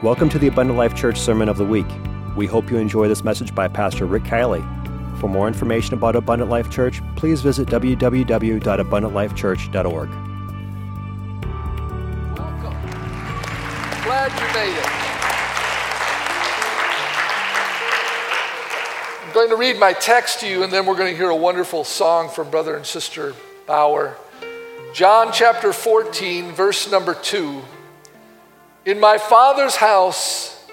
Welcome to the Abundant Life Church Sermon of the Week. We hope you enjoy this message by Pastor Rick Kielley. For more information about Abundant Life Church, please visit www.abundantlifechurch.org. Welcome. Glad you made it. I'm going to read my text to you, and then we're going to hear a wonderful song from Brother and Sister Bauer. John chapter 14, verse number 2. In my Father's house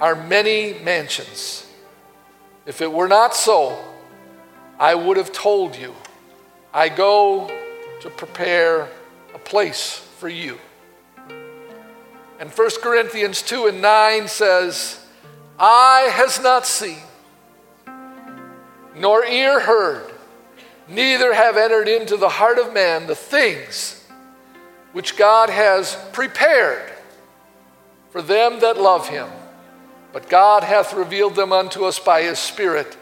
are many mansions. If it were not so, I would have told you. I go to prepare a place for you. And 1 Corinthians 2 and 9 says, Eye has not seen, nor ear heard, neither have entered into the heart of man the things which God has prepared for them that love him. But God hath revealed them unto us by his Spirit,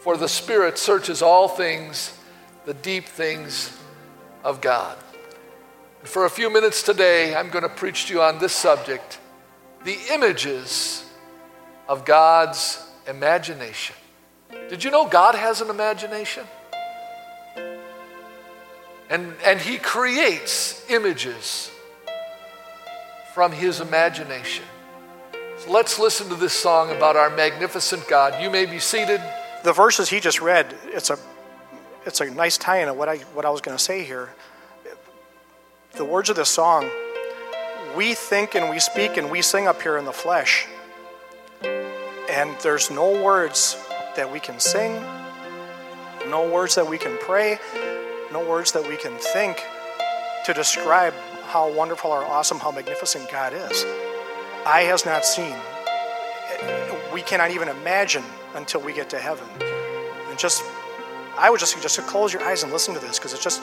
for the Spirit searches all things, the deep things of God. And for a few minutes today, I'm going to preach to you on this subject the images of God's imagination. Did you know God has an imagination? And, and He creates images from his imagination. So let's listen to this song about our magnificent God. You may be seated. The verses he just read, it's a, it's a nice tie-in of what I, what I was going to say here. The words of this song, we think and we speak and we sing up here in the flesh. And there's no words that we can sing, no words that we can pray, no words that we can think to describe how wonderful or awesome, how magnificent God is. Eye has not seen. We cannot even imagine until we get to heaven. And just, I would just suggest to close your eyes and listen to this because it just,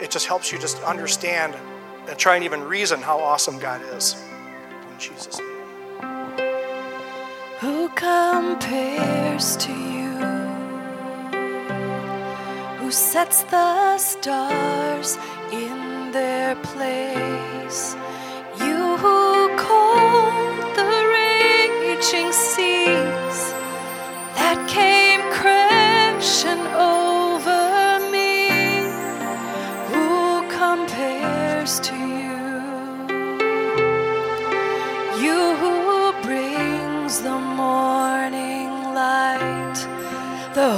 it just helps you just understand and try and even reason how awesome God is. In Jesus' name. Who compares to you? Who sets the stars in their place. You who calm the raging seas that came crashing over me. Who compares to you? You who brings the morning light, the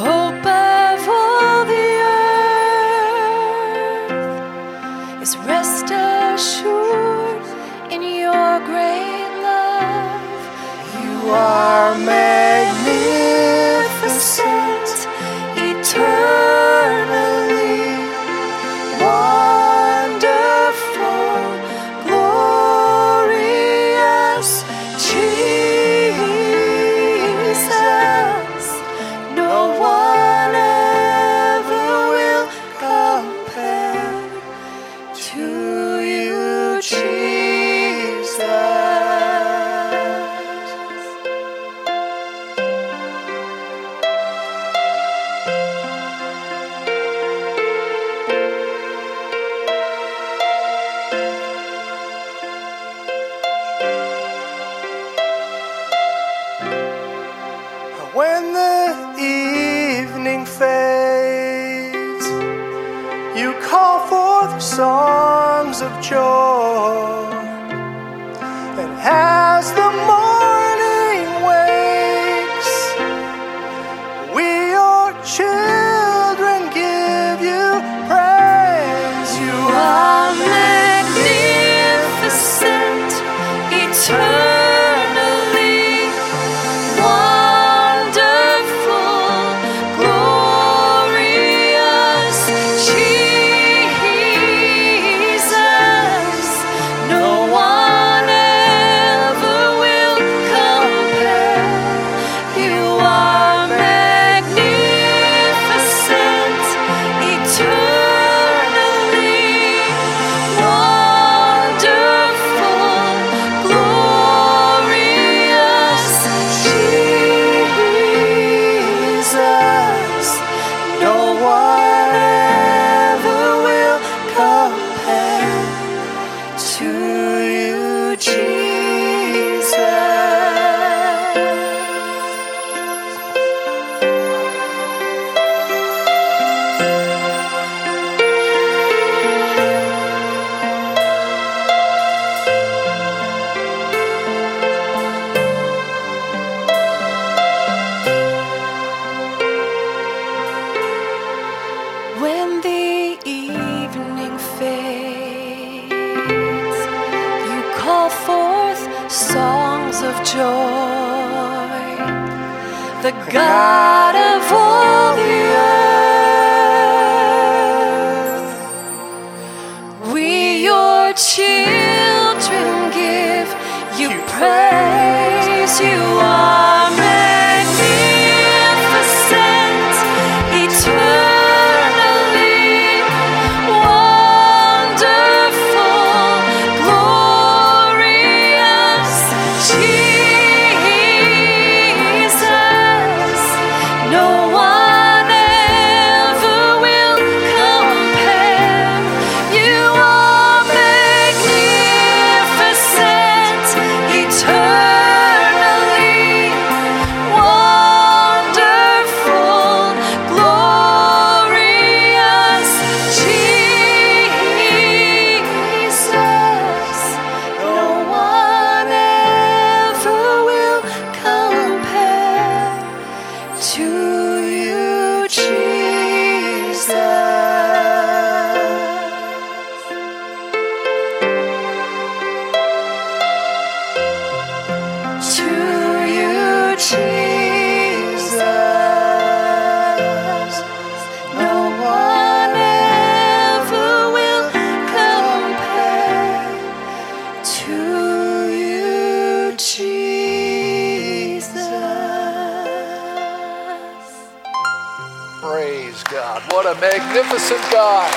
What a magnificent God.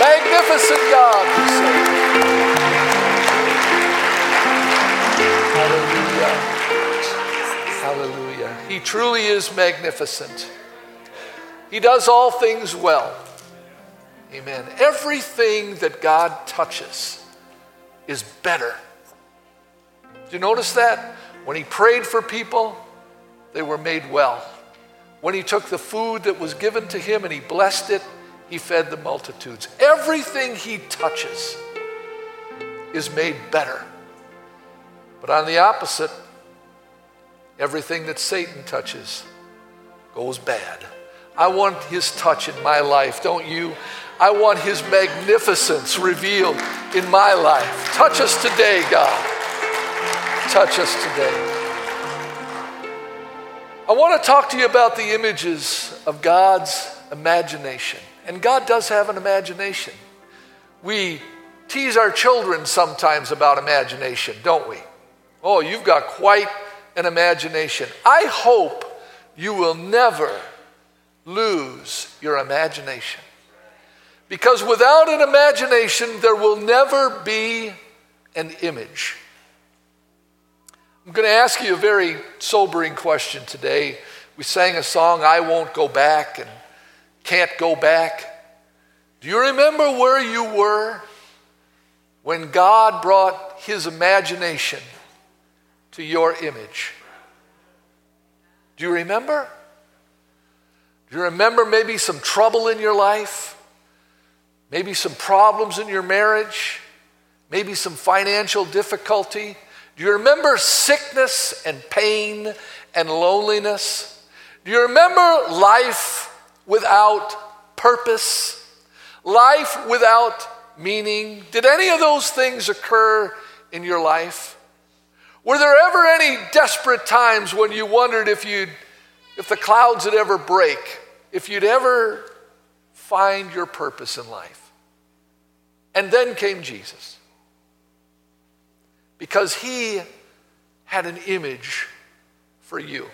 Magnificent God. Hallelujah. Hallelujah. He truly is magnificent. He does all things well. Amen. Everything that God touches is better. Do you notice that? When he prayed for people, they were made well. When he took the food that was given to him and he blessed it, he fed the multitudes. Everything he touches is made better. But on the opposite, everything that Satan touches goes bad. I want his touch in my life, don't you? I want his magnificence revealed in my life. Touch us today, God. Touch us today. I want to talk to you about the images of God's imagination. And God does have an imagination. We tease our children sometimes about imagination, don't we? Oh, you've got quite an imagination. I hope you will never lose your imagination. Because without an imagination, there will never be an image. I'm going to ask you a very sobering question today. We sang a song, I Won't Go Back, and Can't Go Back. Do you remember where you were when God brought His imagination to your image? Do you remember? Do you remember maybe some trouble in your life? Maybe some problems in your marriage? Maybe some financial difficulty? Do you remember sickness and pain and loneliness? Do you remember life without purpose? Life without meaning? Did any of those things occur in your life? Were there ever any desperate times when you wondered if you'd if the clouds would ever break, if you'd ever find your purpose in life? And then came Jesus because he had an image for you.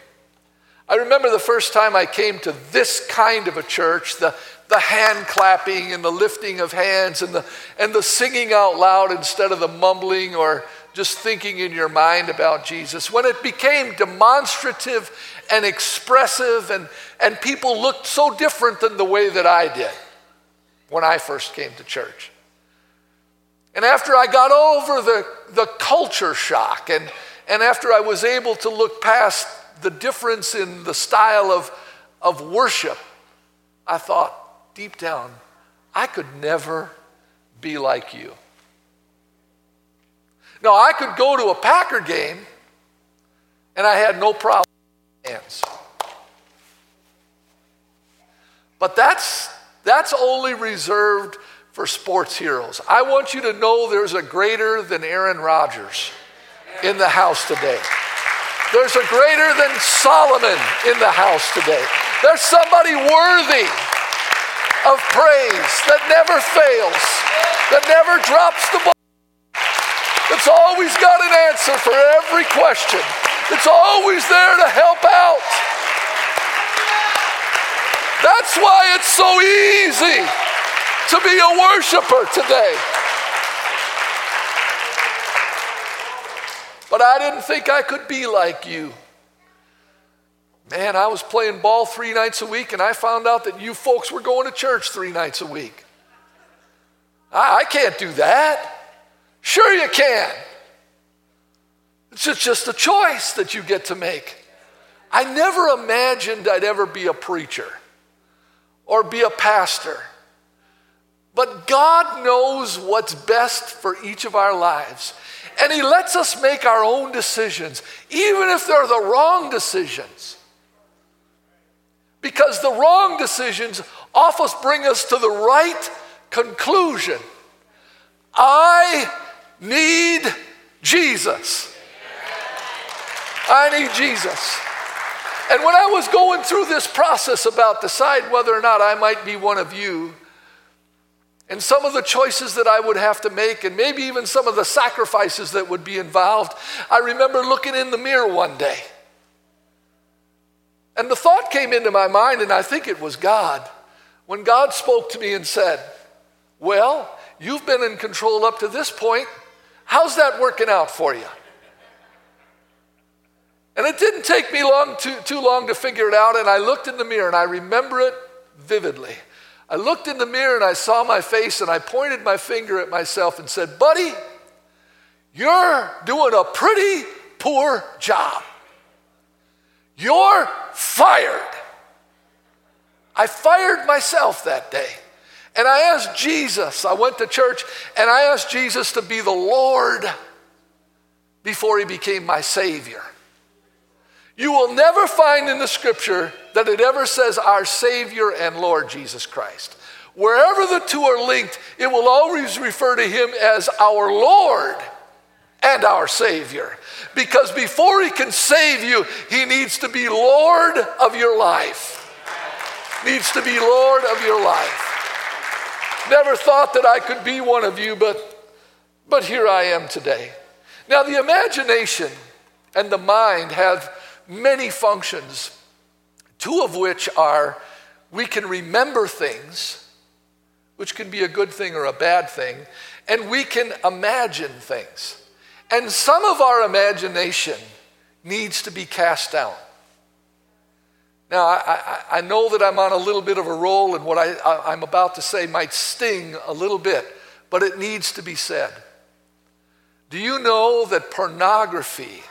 I remember the first time I came to this kind of a church, the, the hand clapping and the lifting of hands and the, and the singing out loud instead of the mumbling or just thinking in your mind about Jesus. When it became demonstrative and expressive, and, and people looked so different than the way that I did when I first came to church. And after I got over the, the culture shock, and, and after I was able to look past the difference in the style of, of worship, I thought deep down, I could never be like you. Now, I could go to a Packer game and I had no problem hands. But that's, that's only reserved for sports heroes. I want you to know there's a greater than Aaron Rodgers. in the house today. There's a greater than Solomon in the house today. There's somebody worthy of praise that never fails, that never drops the ball, that's always got an answer for every question, that's always there to help out. That's why it's so easy to be a worshiper today. But I didn't think I could be like you. Man, I was playing ball three nights a week, and I found out that you folks were going to church three nights a week. I, I can't do that. Sure, you can. It's just, just a choice that you get to make. I never imagined I'd ever be a preacher or be a pastor. But God knows what's best for each of our lives. And He lets us make our own decisions, even if they're the wrong decisions. Because the wrong decisions often bring us to the right conclusion. I need Jesus. I need Jesus. And when I was going through this process about decide whether or not I might be one of you, and some of the choices that I would have to make, and maybe even some of the sacrifices that would be involved, I remember looking in the mirror one day. And the thought came into my mind, and I think it was God, when God spoke to me and said, Well, you've been in control up to this point. How's that working out for you? And it didn't take me long too, too long to figure it out, and I looked in the mirror and I remember it vividly. I looked in the mirror and I saw my face and I pointed my finger at myself and said, Buddy, you're doing a pretty poor job. You're fired. I fired myself that day. And I asked Jesus, I went to church and I asked Jesus to be the Lord before he became my Savior. You will never find in the scripture that it ever says our Savior and Lord Jesus Christ. Wherever the two are linked, it will always refer to him as our Lord and our Savior. Because before he can save you, he needs to be Lord of your life. Needs to be Lord of your life. Never thought that I could be one of you, but, but here I am today. Now, the imagination and the mind have many functions, two of which are we can remember things, which can be a good thing or a bad thing, and we can imagine things. And some of our imagination needs to be cast down. Now, I, I, I, know that I'm on a little bit of a roll, and what I, I, I'm about to say might sting a little bit, but it needs to be said. Do you know that pornography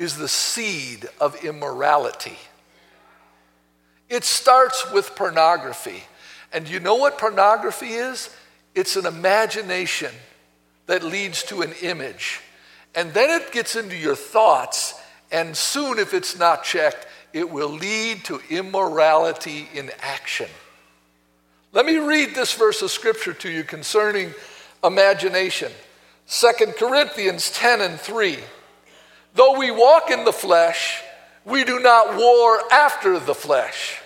is the seed of immorality. It starts with pornography. And you know what pornography is? It's an imagination that leads to an image. And then it gets into your thoughts, and soon, if it's not checked, it will lead to immorality in action. Let me read this verse of scripture to you concerning imagination. 2 Corinthians 10 and 3. Though we walk in the flesh, we do not war after the flesh.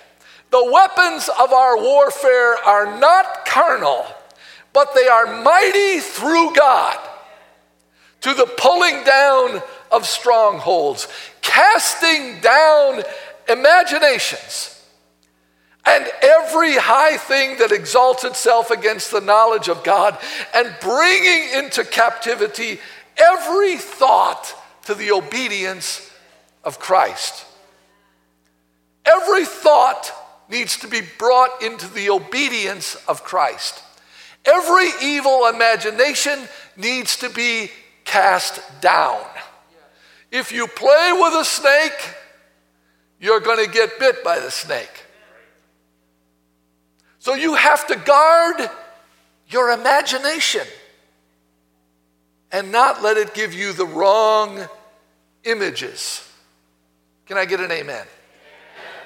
The weapons of our warfare are not carnal, but they are mighty through God to the pulling down of strongholds, casting down imaginations and every high thing that exalts itself against the knowledge of God, and bringing into captivity every thought to the obedience of Christ. Every thought needs to be brought into the obedience of Christ. Every evil imagination needs to be cast down. If you play with a snake, you're going to get bit by the snake. So you have to guard your imagination and not let it give you the wrong images. Can I get an amen? amen?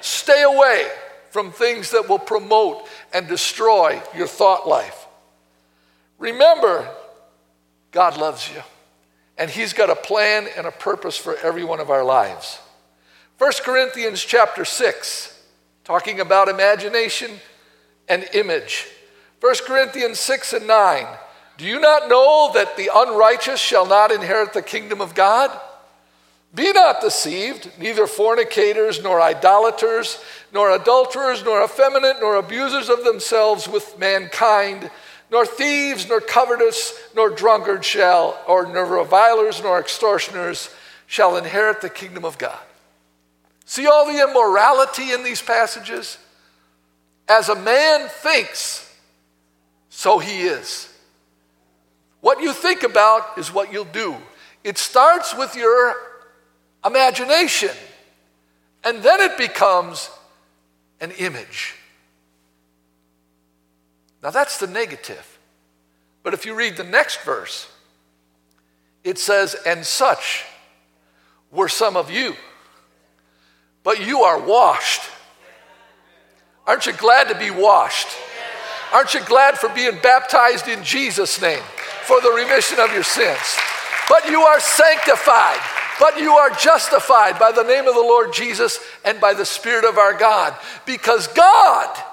Stay away from things that will promote and destroy your thought life. Remember, God loves you And He's got a plan and a purpose for every one of our lives. 1 Corinthians chapter 6, talking about imagination and image. 1 Corinthians 6 and 9. Do you not know that the unrighteous shall not inherit the kingdom of God? Be not deceived, neither fornicators, nor idolaters, nor adulterers, nor effeminate, nor abusers of themselves with mankind, nor thieves, nor covetous, nor drunkards shall, or nor revilers, nor extortioners shall inherit the kingdom of God. See all the immorality in these passages? As a man thinks, so he is. What you think about is what you'll do. It starts with your imagination, and then it becomes an image. Now that's the negative. But if you read the next verse, it says, And such were some of you, but you are washed. Aren't you glad to be washed? Aren't you glad for being baptized in Jesus' name for the remission of your sins? But you are sanctified but you are justified by the name of the Lord Jesus and by the Spirit of our God. Because God,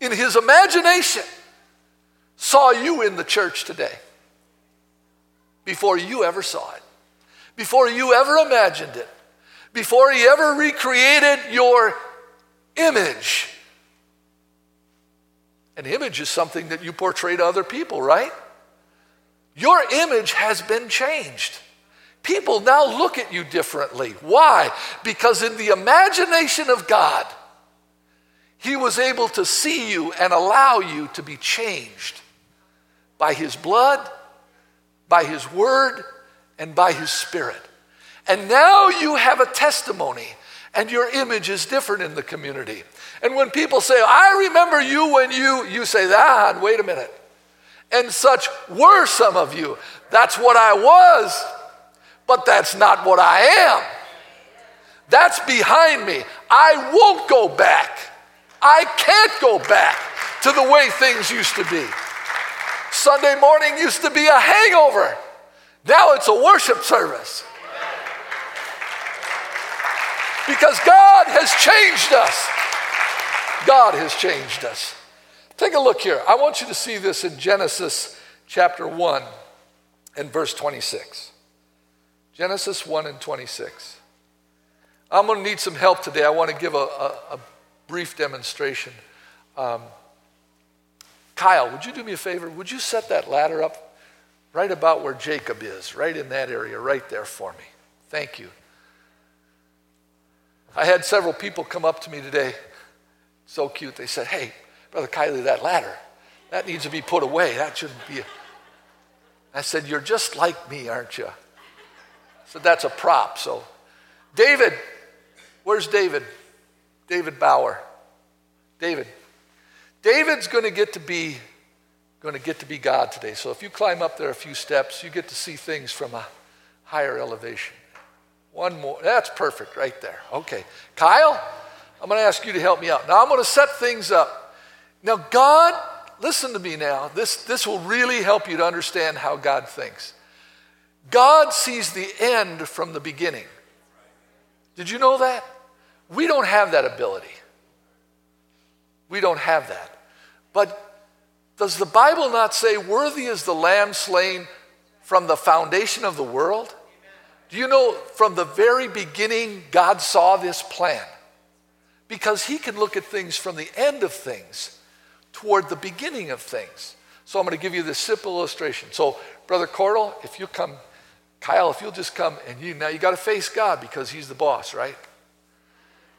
in His imagination, saw you in the church today before you ever saw it, before you ever imagined it, before He ever recreated your image. An image is something that you portray to other people, right? Your image has been changed. People now look at you differently. Why? Because in the imagination of God, He was able to see you and allow you to be changed by His blood, by His word, and by His Spirit. And now you have a testimony, and your image is different in the community. And when people say, I remember you when you, you say, ah, wait a minute. And such were some of you. That's what I was but that's not what I am. That's behind me. I won't go back. I can't go back to the way things used to be. Sunday morning used to be a hangover. Now it's a worship service. Because God has changed us. God has changed us. Take a look here. I want you to see this in Genesis chapter 1 and verse 26. Genesis 1 and 26. I'm going to need some help today. I want to give a, a, a brief demonstration. Um, Kyle, would you do me a favor? Would you set that ladder up right about where Jacob is, right in that area, right there for me? Thank you. I had several people come up to me today, so cute. They said, Hey, Brother Kielley, that ladder, that needs to be put away. That shouldn't be. I said, You're just like me, aren't you? So that's a prop. So, David, where's David? David Bauer. David. David's going to get to be going to get to be God today. So if you climb up there a few steps, you get to see things from a higher elevation. One more. That's perfect right there. Okay. Kyle, I'm going to ask you to help me out. Now I'm going to set things up. Now God, listen to me now. This this will really help you to understand how God thinks. God sees the end from the beginning. Did you know that? We don't have that ability. We don't have that. But does the Bible not say, Worthy is the lamb slain from the foundation of the world? Do you know from the very beginning, God saw this plan? Because He can look at things from the end of things toward the beginning of things. So I'm going to give you this simple illustration. So, Brother Cordell, if you come Kyle, if you'll just come and you now you got to face God because he's the boss, right?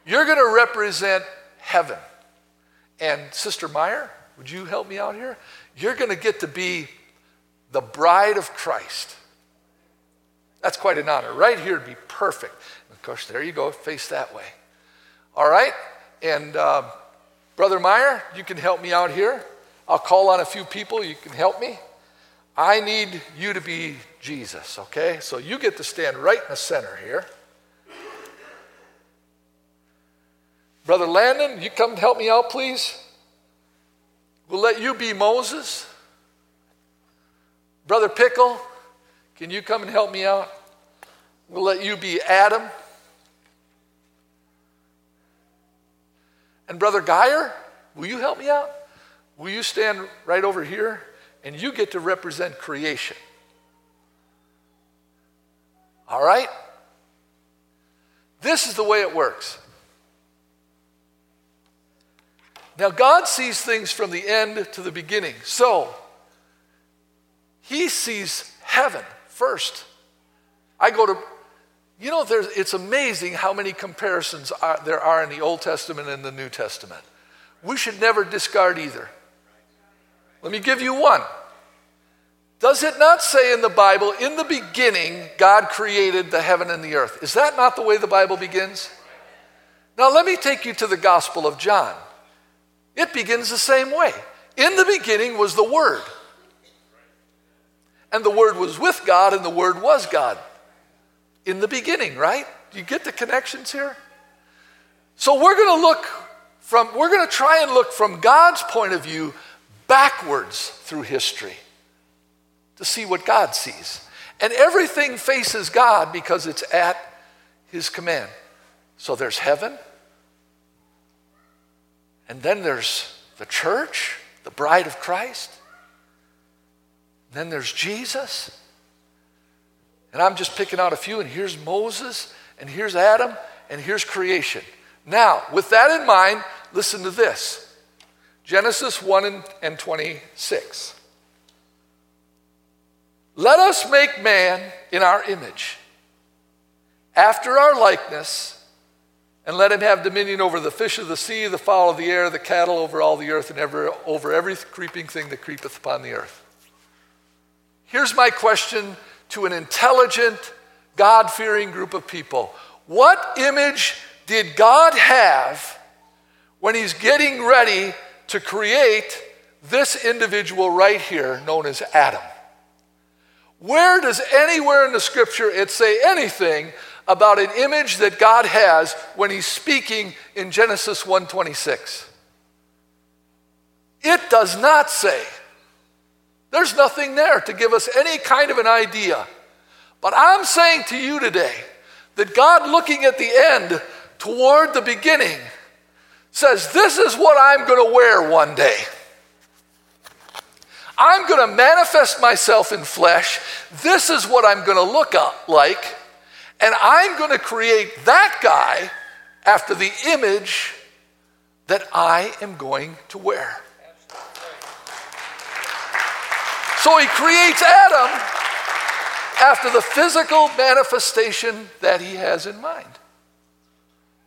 You're going to represent heaven. And Sister Meyer, would you help me out here? You're going to get to be the bride of Christ. That's quite an honor. Right here would be perfect. Of course, there you go, face that way. All right? And uh, Brother Meyer, you can help me out here. I'll call on a few people. You can help me. I need you to be Jesus, okay? So you get to stand right in the center here. Brother Landon, you come help me out, please. We'll let you be Moses. Brother Pickle, Can you come and help me out? We'll let you be Adam. And Brother Geyer, will you help me out? Will you stand right over here? And you get to represent creation. All right? This is the way it works. Now, God sees things from the end to the beginning. So, He sees heaven first. I go to, you know, it's amazing how many comparisons are, there are in the Old Testament and the New Testament. We should never discard either. Let me give you one. Does it not say in the Bible, in the beginning, God created the heaven and the earth? Is that not the way the Bible begins? Now, let me take you to the Gospel of John. It begins the same way. In the beginning was the Word. And the Word was with God, and the Word was God. In the beginning, right? Do you get the connections here? So we're going to look from, we're going to try and look from God's point of view backwards through history to see what God sees. And everything faces God because it's at His command. So there's heaven, and then there's the church, the bride of Christ. Then there's Jesus. And I'm just picking out a few, and here's Moses, and here's Adam, and here's creation. Now, with that in mind, listen to this Genesis 1 and 26. Let us make man in our image, after our likeness and let him have dominion over the fish of the sea, the fowl of the air, the cattle, over all the earth, and ever, over every creeping thing that creepeth upon the earth. Here's my question to an intelligent, God fearing group of people What image did God have when he's getting ready to create this individual right here, known as Adam? Where does anywhere in the scripture it say anything about an image that God has when he's speaking in Genesis 1:26. It does not say. There's nothing there to give us any kind of an idea. But I'm saying to you today that God looking at the end toward the beginning says this is what I'm going to wear one day. I'm going to manifest myself in flesh. This is what I'm going to look like. And I'm going to create that guy after the image that I am going to wear. So he creates Adam after the physical manifestation that he has in mind.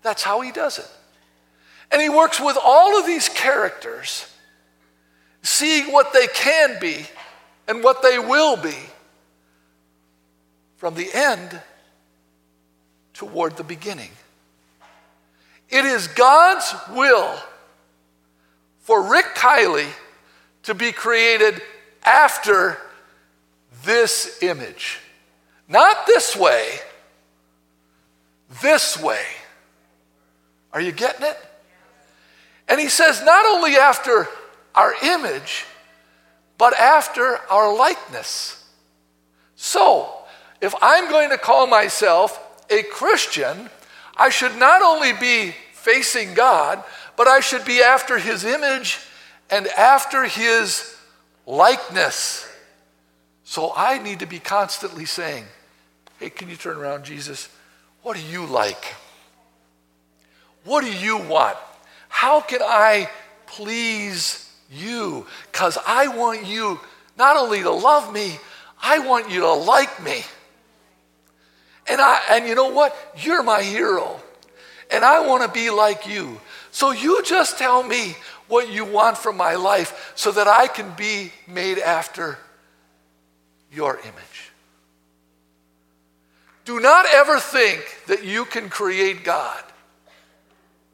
That's how he does it. And he works with all of these characters, seeing what they can be and what they will be from the end toward the beginning. It is God's will for Rick Kielley to be created after this image. Not this way, this way. Are you getting it? And he says, not only after our image, but after our likeness. So, if I'm going to call myself a Christian, I should not only be facing God, but I should be after his image and after his likeness. So I need to be constantly saying, Hey, can you turn around, Jesus? What do you like? What do you want? How can I please you? Because I want you not only to love me, I want you to like me. And, I, and you know what? You're my hero. And I want to be like you. So you just tell me what you want from my life so that I can be made after your image. Do not ever think that you can create God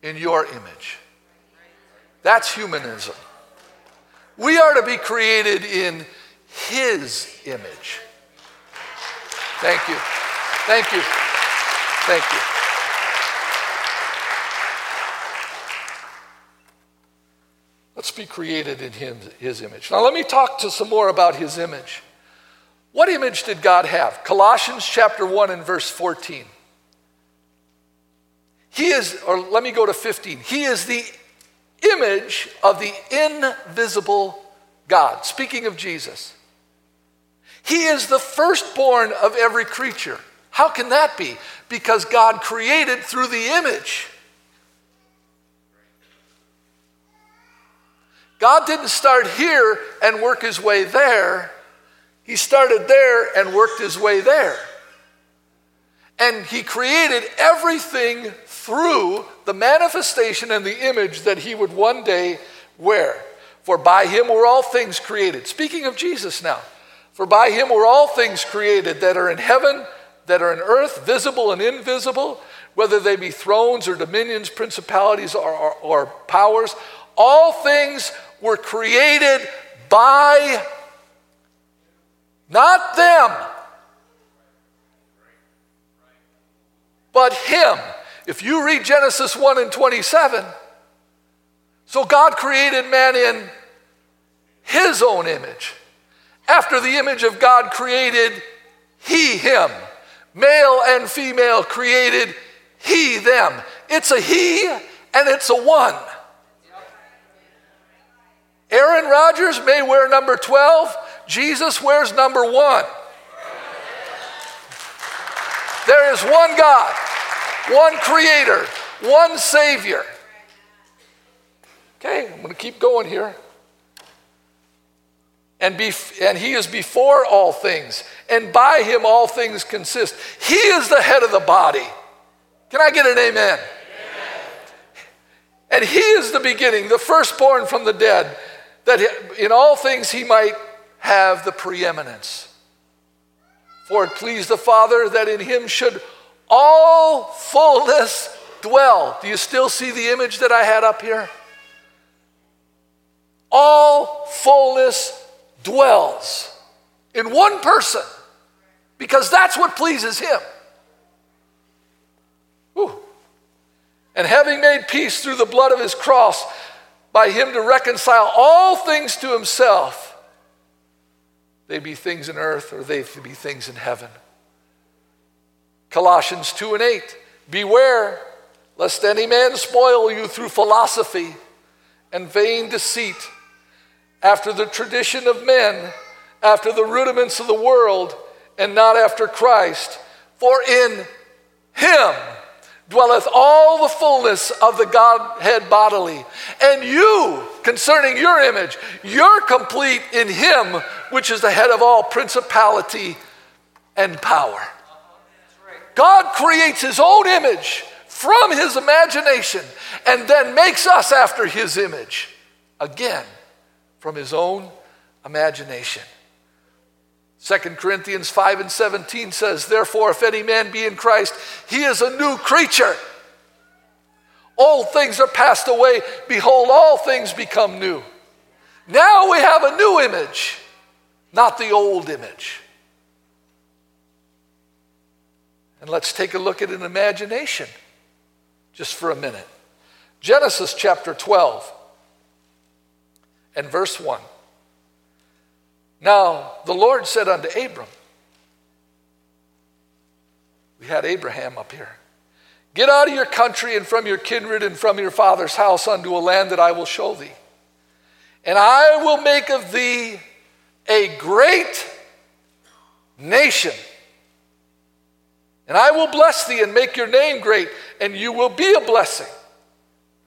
in your image. That's humanism. We are to be created in His image. Thank you. Thank you. Thank you. Let's be created in him, his image. Now, let me talk to some more about his image. What image did God have? Colossians chapter 1 and verse 14. He is, or let me go to 15. He is the image of the invisible God. Speaking of Jesus, He is the firstborn of every creature. How can that be? Because God created through the image. God didn't start here and work his way there. He started there and worked his way there. And he created everything through the manifestation and the image that he would one day wear. For by him were all things created. Speaking of Jesus now, for by him were all things created that are in heaven, that are in earth, visible and invisible, whether they be thrones or dominions, principalities or, or, or powers. All things were created by not them, but Him. If you read Genesis 1 and 27, so God created man in His own image. After the image of God created He him. Male and female created He them. It's a He and it's a one. Aaron Rodgers may wear number 12, Jesus wears number one. There is one God, one Creator, one Savior. Okay, I'm going to keep going here. And, be, and he is before all things, and by him all things consist. He is the head of the body. Can I get an amen? amen? And he is the beginning, the firstborn from the dead that in all things he might have the preeminence. For it pleased the Father that in him should all fullness dwell. Do you still see the image that I had up here? All fullness dwells in one person because that's what pleases him. Whew. And having made peace through the blood of his cross, by him to reconcile all things to himself, they be things in earth or they be things in heaven. Colossians 2 and 8 Beware lest any man spoil you through philosophy and vain deceit, after the tradition of men, after the rudiments of the world, and not after Christ. For in him, dwelleth all the fullness of the Godhead bodily. And you, concerning your image, you're complete in Him, which is the head of all principality and power. God creates His own image from His imagination and then makes us after His image again from His own imagination. 2 Corinthians 5 and 17 says, Therefore, if any man be in Christ, he is a new creature. Old things are passed away. Behold, all things become new. Now we have a new image, not the old image. And let's take a look at an imagination just for a minute. Genesis chapter 12 and verse 1. Now the Lord said unto Abram, we had Abraham up here. Get out of your country and from your kindred and from your father's house unto a land that I will show thee. And I will make of thee a great nation. And I will bless thee and make your name great, and you will be a blessing.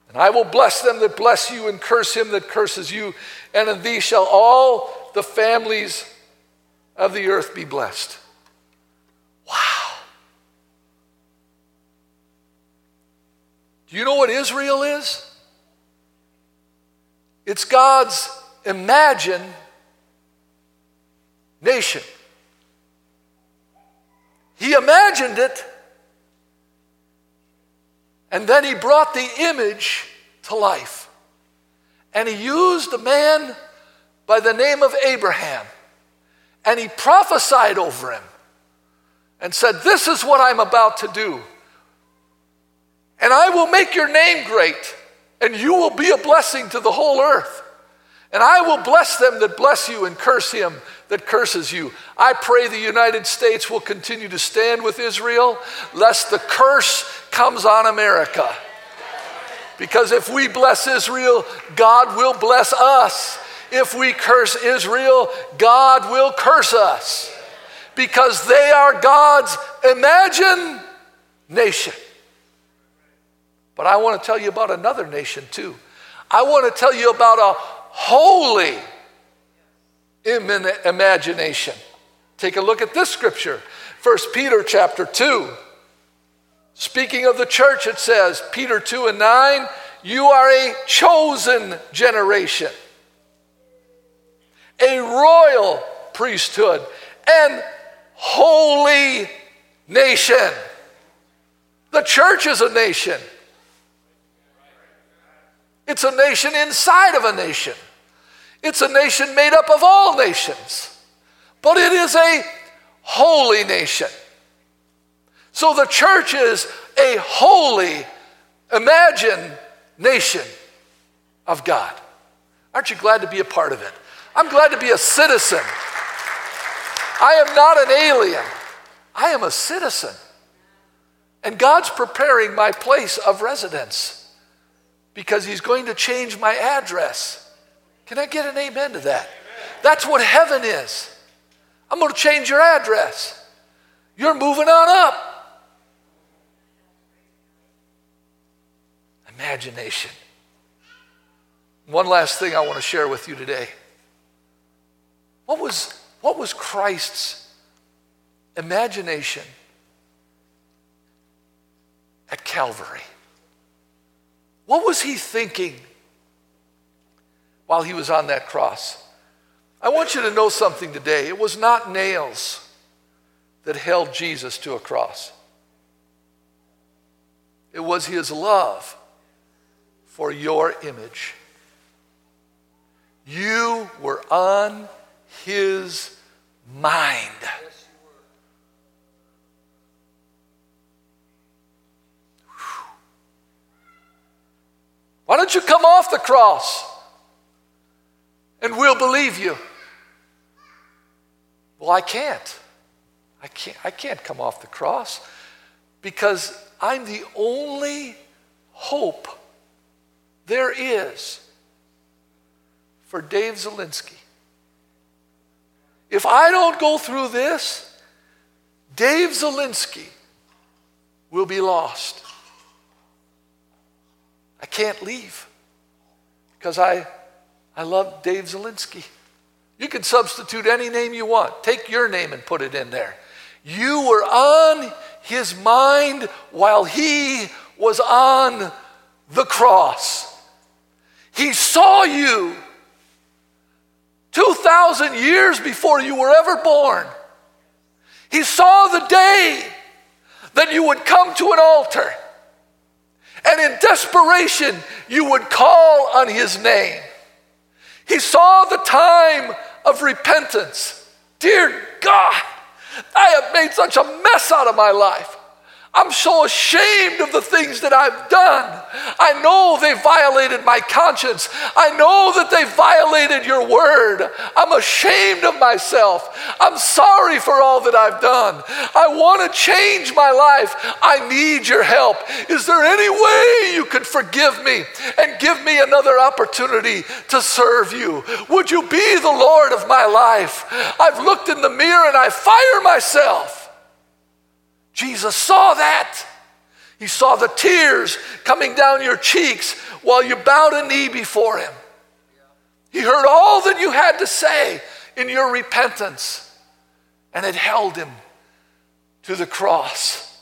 And I will bless them that bless you and curse him that curses you, and in thee shall all the families of the earth be blessed. Wow. Do you know what Israel is? It's God's imagined nation. He imagined it, and then he brought the image to life. And he used a man by the name of Abraham, and he prophesied over him and said, This is what I'm about to do. And I will make your name great, and you will be a blessing to the whole earth. And I will bless them that bless you and curse him that curses you. I pray the United States will continue to stand with Israel, lest the curse comes on America. Because if we bless Israel, God will bless us. If we curse Israel, God will curse us. Because they are God's imagine nation. But I want to tell you about another nation too. I want to tell you about a holy imagination. Take a look at this scripture. 1 Peter chapter 2. Speaking of the church, it says, Peter 2 and 9, you are a chosen generation, a royal priesthood, and holy nation. The church is a nation. It's a nation inside of a nation. It's a nation made up of all nations, but it is a holy nation. So the church is a holy, imagine nation of God. Aren't you glad to be a part of it? I'm glad to be a citizen. I am not an alien, I am a citizen. And God's preparing my place of residence because He's going to change my address. Can I get an amen to that? That's what heaven is. I'm going to change your address. You're moving on up. Imagination. One last thing I want to share with you today. What was, what was Christ's imagination at Calvary? What was he thinking while he was on that cross. I want you to know something today. It was not nails that held Jesus to a cross, it was his love for your image. You were on his mind. Why don't you come off the cross? and we'll believe you. Well, I can't. I can't, I can't come off the cross because I'm the only hope there is for Dave Zelinsky. If I don't go through this, Dave Zelinsky will be lost. I can't leave because I I love Dave Zelinsky. You can substitute any name you want. Take your name and put it in there. You were on his mind while he was on the cross. He saw you 2,000 years before you were ever born. He saw the day that you would come to an altar and in desperation you would call on his name. He saw the time of repentance. Dear God, I have made such a mess out of my life. I'm so ashamed of the things that I've done. I know they violated my conscience. I know that they violated your word. I'm ashamed of myself. I'm sorry for all that I've done. I want to change my life. I need your help. Is there any way you could forgive me and give me another opportunity to serve you? Would you be the Lord of my life? I've looked in the mirror and I fire myself. Jesus saw that. He saw the tears coming down your cheeks while you bowed a knee before Him. He heard all that you had to say in your repentance, and it held Him to the cross.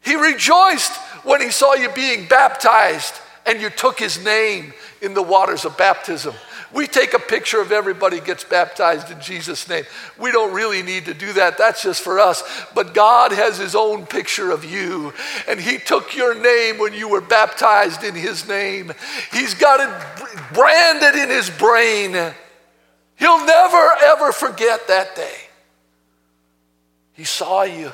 He rejoiced when He saw you being baptized and you took His name in the waters of baptism. We take a picture of everybody gets baptized in Jesus' name. We don't really need to do that. That's just for us. But God has His own picture of you. And He took your name when you were baptized in His name. He's got it branded in His brain. He'll never, ever forget that day. He saw you.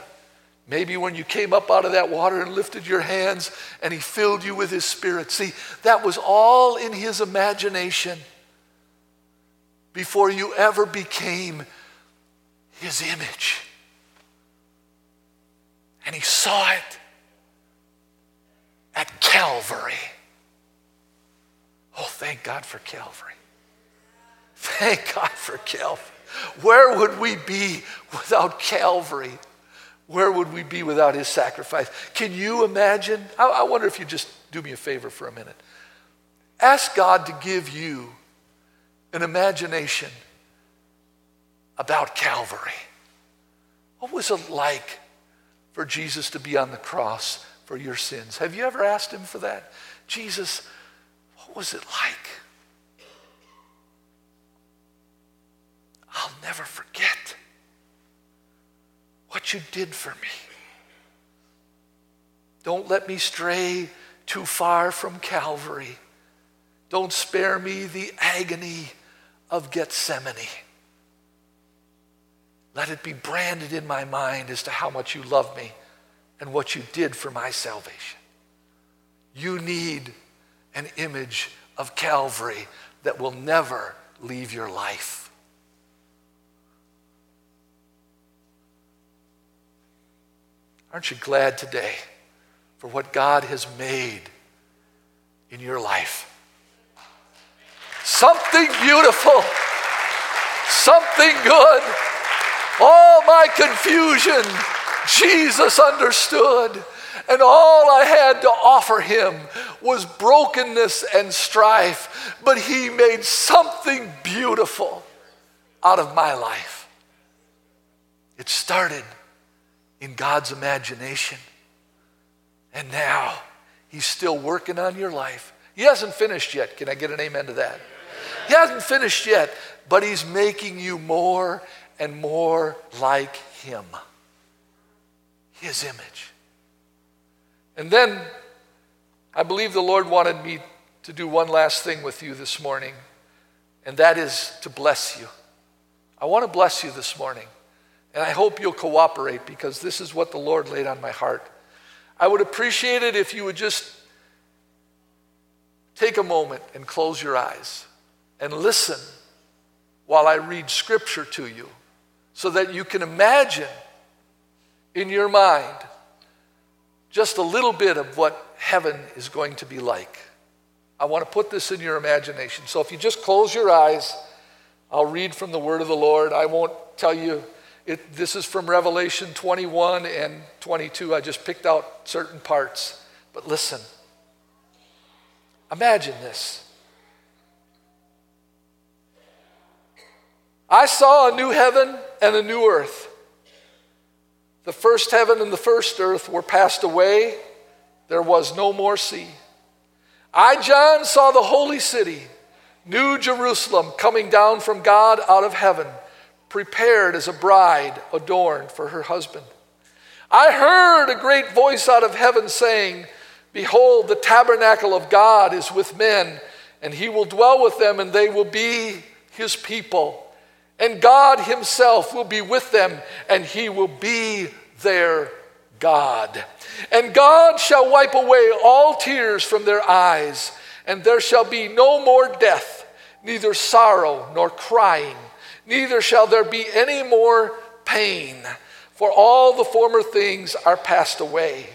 Maybe when you came up out of that water and lifted your hands and he filled you with his spirit. See, that was all in his imagination. Before you ever became his image. And he saw it at Calvary. Oh, thank God for Calvary. Thank God for Calvary. Where would we be without Calvary? Where would we be without his sacrifice? Can you imagine? I, wonder if you just do me a favor for a minute. Ask God to give you an imagination about Calvary. What was it like for Jesus to be on the cross for your sins? Have you ever asked him for that? Jesus, what was it like? I'll never forget what you did for me. Don't let me stray too far from Calvary. Don't spare me the agony of Gethsemane. Let it be branded in my mind as to how much you love me and what you did for my salvation. You need an image of Calvary that will never leave your life. Aren't you glad today for what God has made in your life? Something beautiful, something good. All my confusion, Jesus understood. And all I had to offer him was brokenness and strife. But he made something beautiful out of my life. It started in God's imagination. And now he's still working on your life. He hasn't finished yet. Can I get an amen to that? He hasn't finished yet, but he's making you more and more like him. His image. And then I believe the Lord wanted me to do one last thing with you this morning, and that is to bless you. I want to bless you this morning, and I hope you'll cooperate because this is what the Lord laid on my heart. I would appreciate it if you would just take a moment and close your eyes and listen while I read scripture to you so that you can imagine in your mind just a little bit of what heaven is going to be like. I want to put this in your imagination. So if you just close your eyes, I'll read from the word of the Lord. I won't tell you. It, this is from Revelation 21 and 22. I just picked out certain parts. But listen. Imagine this. I saw a new heaven and a new earth. The first heaven and the first earth were passed away. There was no more sea. I, John, saw the holy city, New Jerusalem, coming down from God out of heaven, prepared as a bride adorned for her husband. I heard a great voice out of heaven saying, Behold, the tabernacle of God is with men, and he will dwell with them, and they will be his people and God Himself will be with them, and He will be their God. And God shall wipe away all tears from their eyes, and there shall be no more death, neither sorrow nor crying, neither shall there be any more pain, for all the former things are passed away.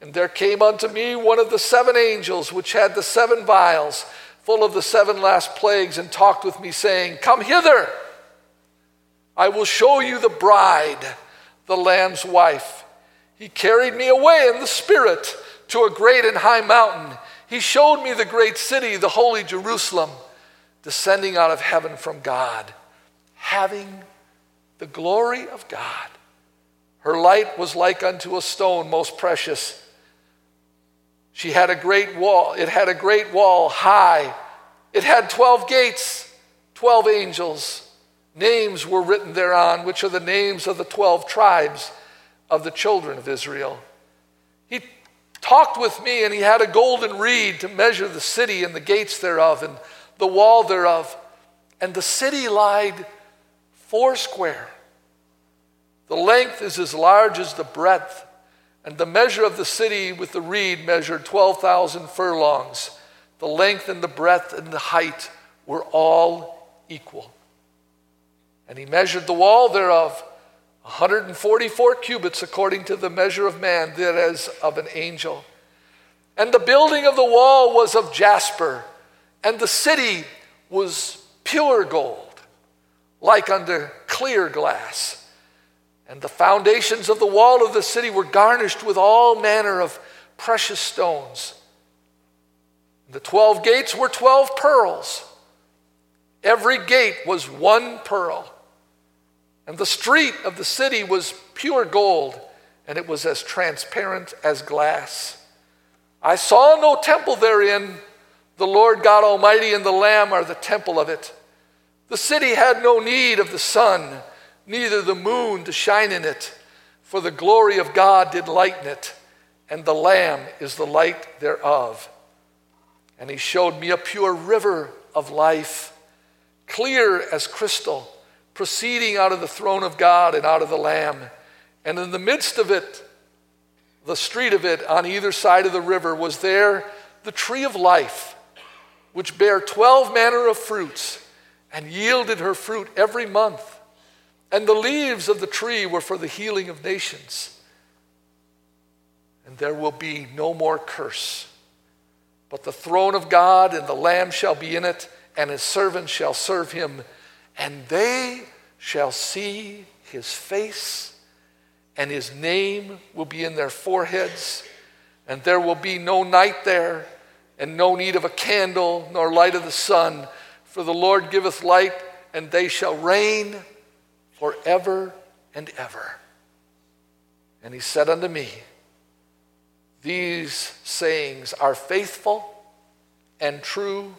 And there came unto me one of the seven angels which had the seven vials full of the seven last plagues, and talked with me, saying, Come hither. I will show you the bride, the Lamb's wife. He carried me away in the Spirit to a great and high mountain. He showed me the great city, the holy Jerusalem, descending out of heaven from God, having the glory of God. Her light was like unto a stone most precious. She had a great wall. It had a great wall high. It had 12 gates, 12 angels. Names were written thereon, which are the names of the 12 tribes of the children of Israel. He talked with me, and he had a golden reed to measure the city and the gates thereof and the wall thereof. And the city lied foursquare. The length is as large as the breadth, and the measure of the city with the reed measured 12,000 furlongs. The length and the breadth and the height were all equal. And he measured the wall thereof, 144 cubits according to the measure of man, that is of an angel. And the building of the wall was of jasper, and the city was pure gold, like unto clear glass. And the foundations of the wall of the city were garnished with all manner of precious stones. The twelve gates were twelve pearls. Every gate was one pearl. And the street of the city was pure gold, and it was as transparent as glass. I saw no temple therein. The Lord God Almighty and the Lamb are the temple of it. The city had no need of the sun, neither the moon to shine in it, for the glory of God did lighten it, and the Lamb is the light thereof. And he showed me a pure river of life, clear as crystal, proceeding out of the throne of God and out of the Lamb. And in the midst of it, the street of it, on either side of the river, was there the tree of life, which bare twelve manner of fruits, and yielded her fruit every month. And the leaves of the tree were for the healing of nations. And there will be no more curse. But the throne of God and the Lamb shall be in it, and his servants shall serve him, and they shall see his face, and his name will be in their foreheads, and there will be no night there, and no need of a candle, nor light of the sun, for the Lord giveth light, and they shall reign forever and ever. And he said unto me, these sayings are faithful and true,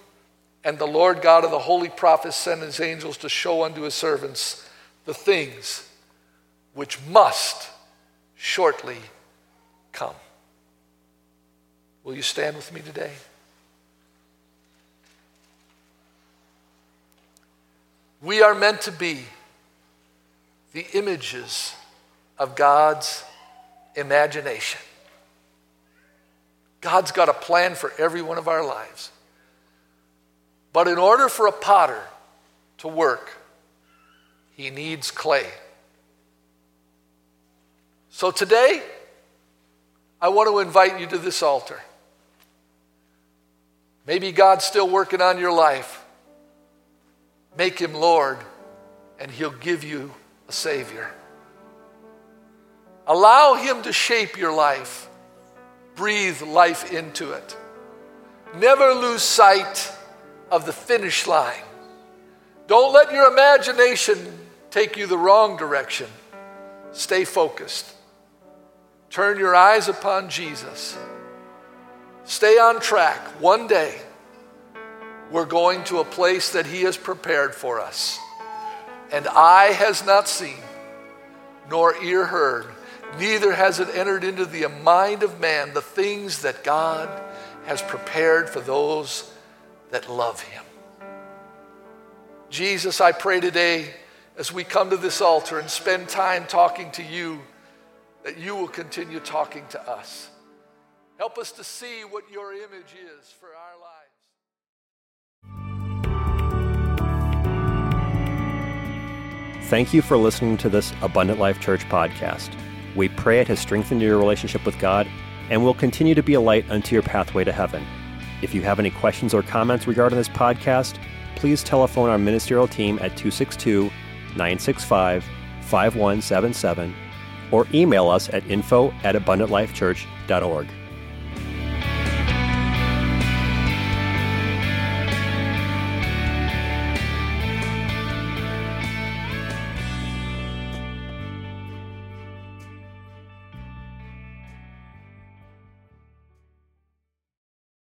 and the Lord God of the holy prophets sent his angels to show unto his servants the things which must shortly come. Will you stand with me today? We are meant to be the images of God's imagination. God's got a plan for every one of our lives. But in order for a potter to work, he needs clay. So today, I want to invite you to this altar. Maybe God's still working on your life. Make him Lord, and he'll give you a Savior. Allow him to shape your life breathe life into it. Never lose sight of the finish line. Don't let your imagination take you the wrong direction. Stay focused. Turn your eyes upon Jesus. Stay on track. One day, we're going to a place that He has prepared for us. And eye has not seen, nor ear heard, neither has it entered into the mind of man the things that God has prepared for those that love him. Jesus, I pray today as we come to this altar and spend time talking to you, that you will continue talking to us. Help us to see what your image is for our lives. Thank you for listening to this Abundant Life Church podcast. We pray it has strengthened your relationship with God and will continue to be a light unto your pathway to heaven. If you have any questions or comments regarding this podcast, please telephone our ministerial team at 262 965 5177 or email us at info at abundantlifechurch.org.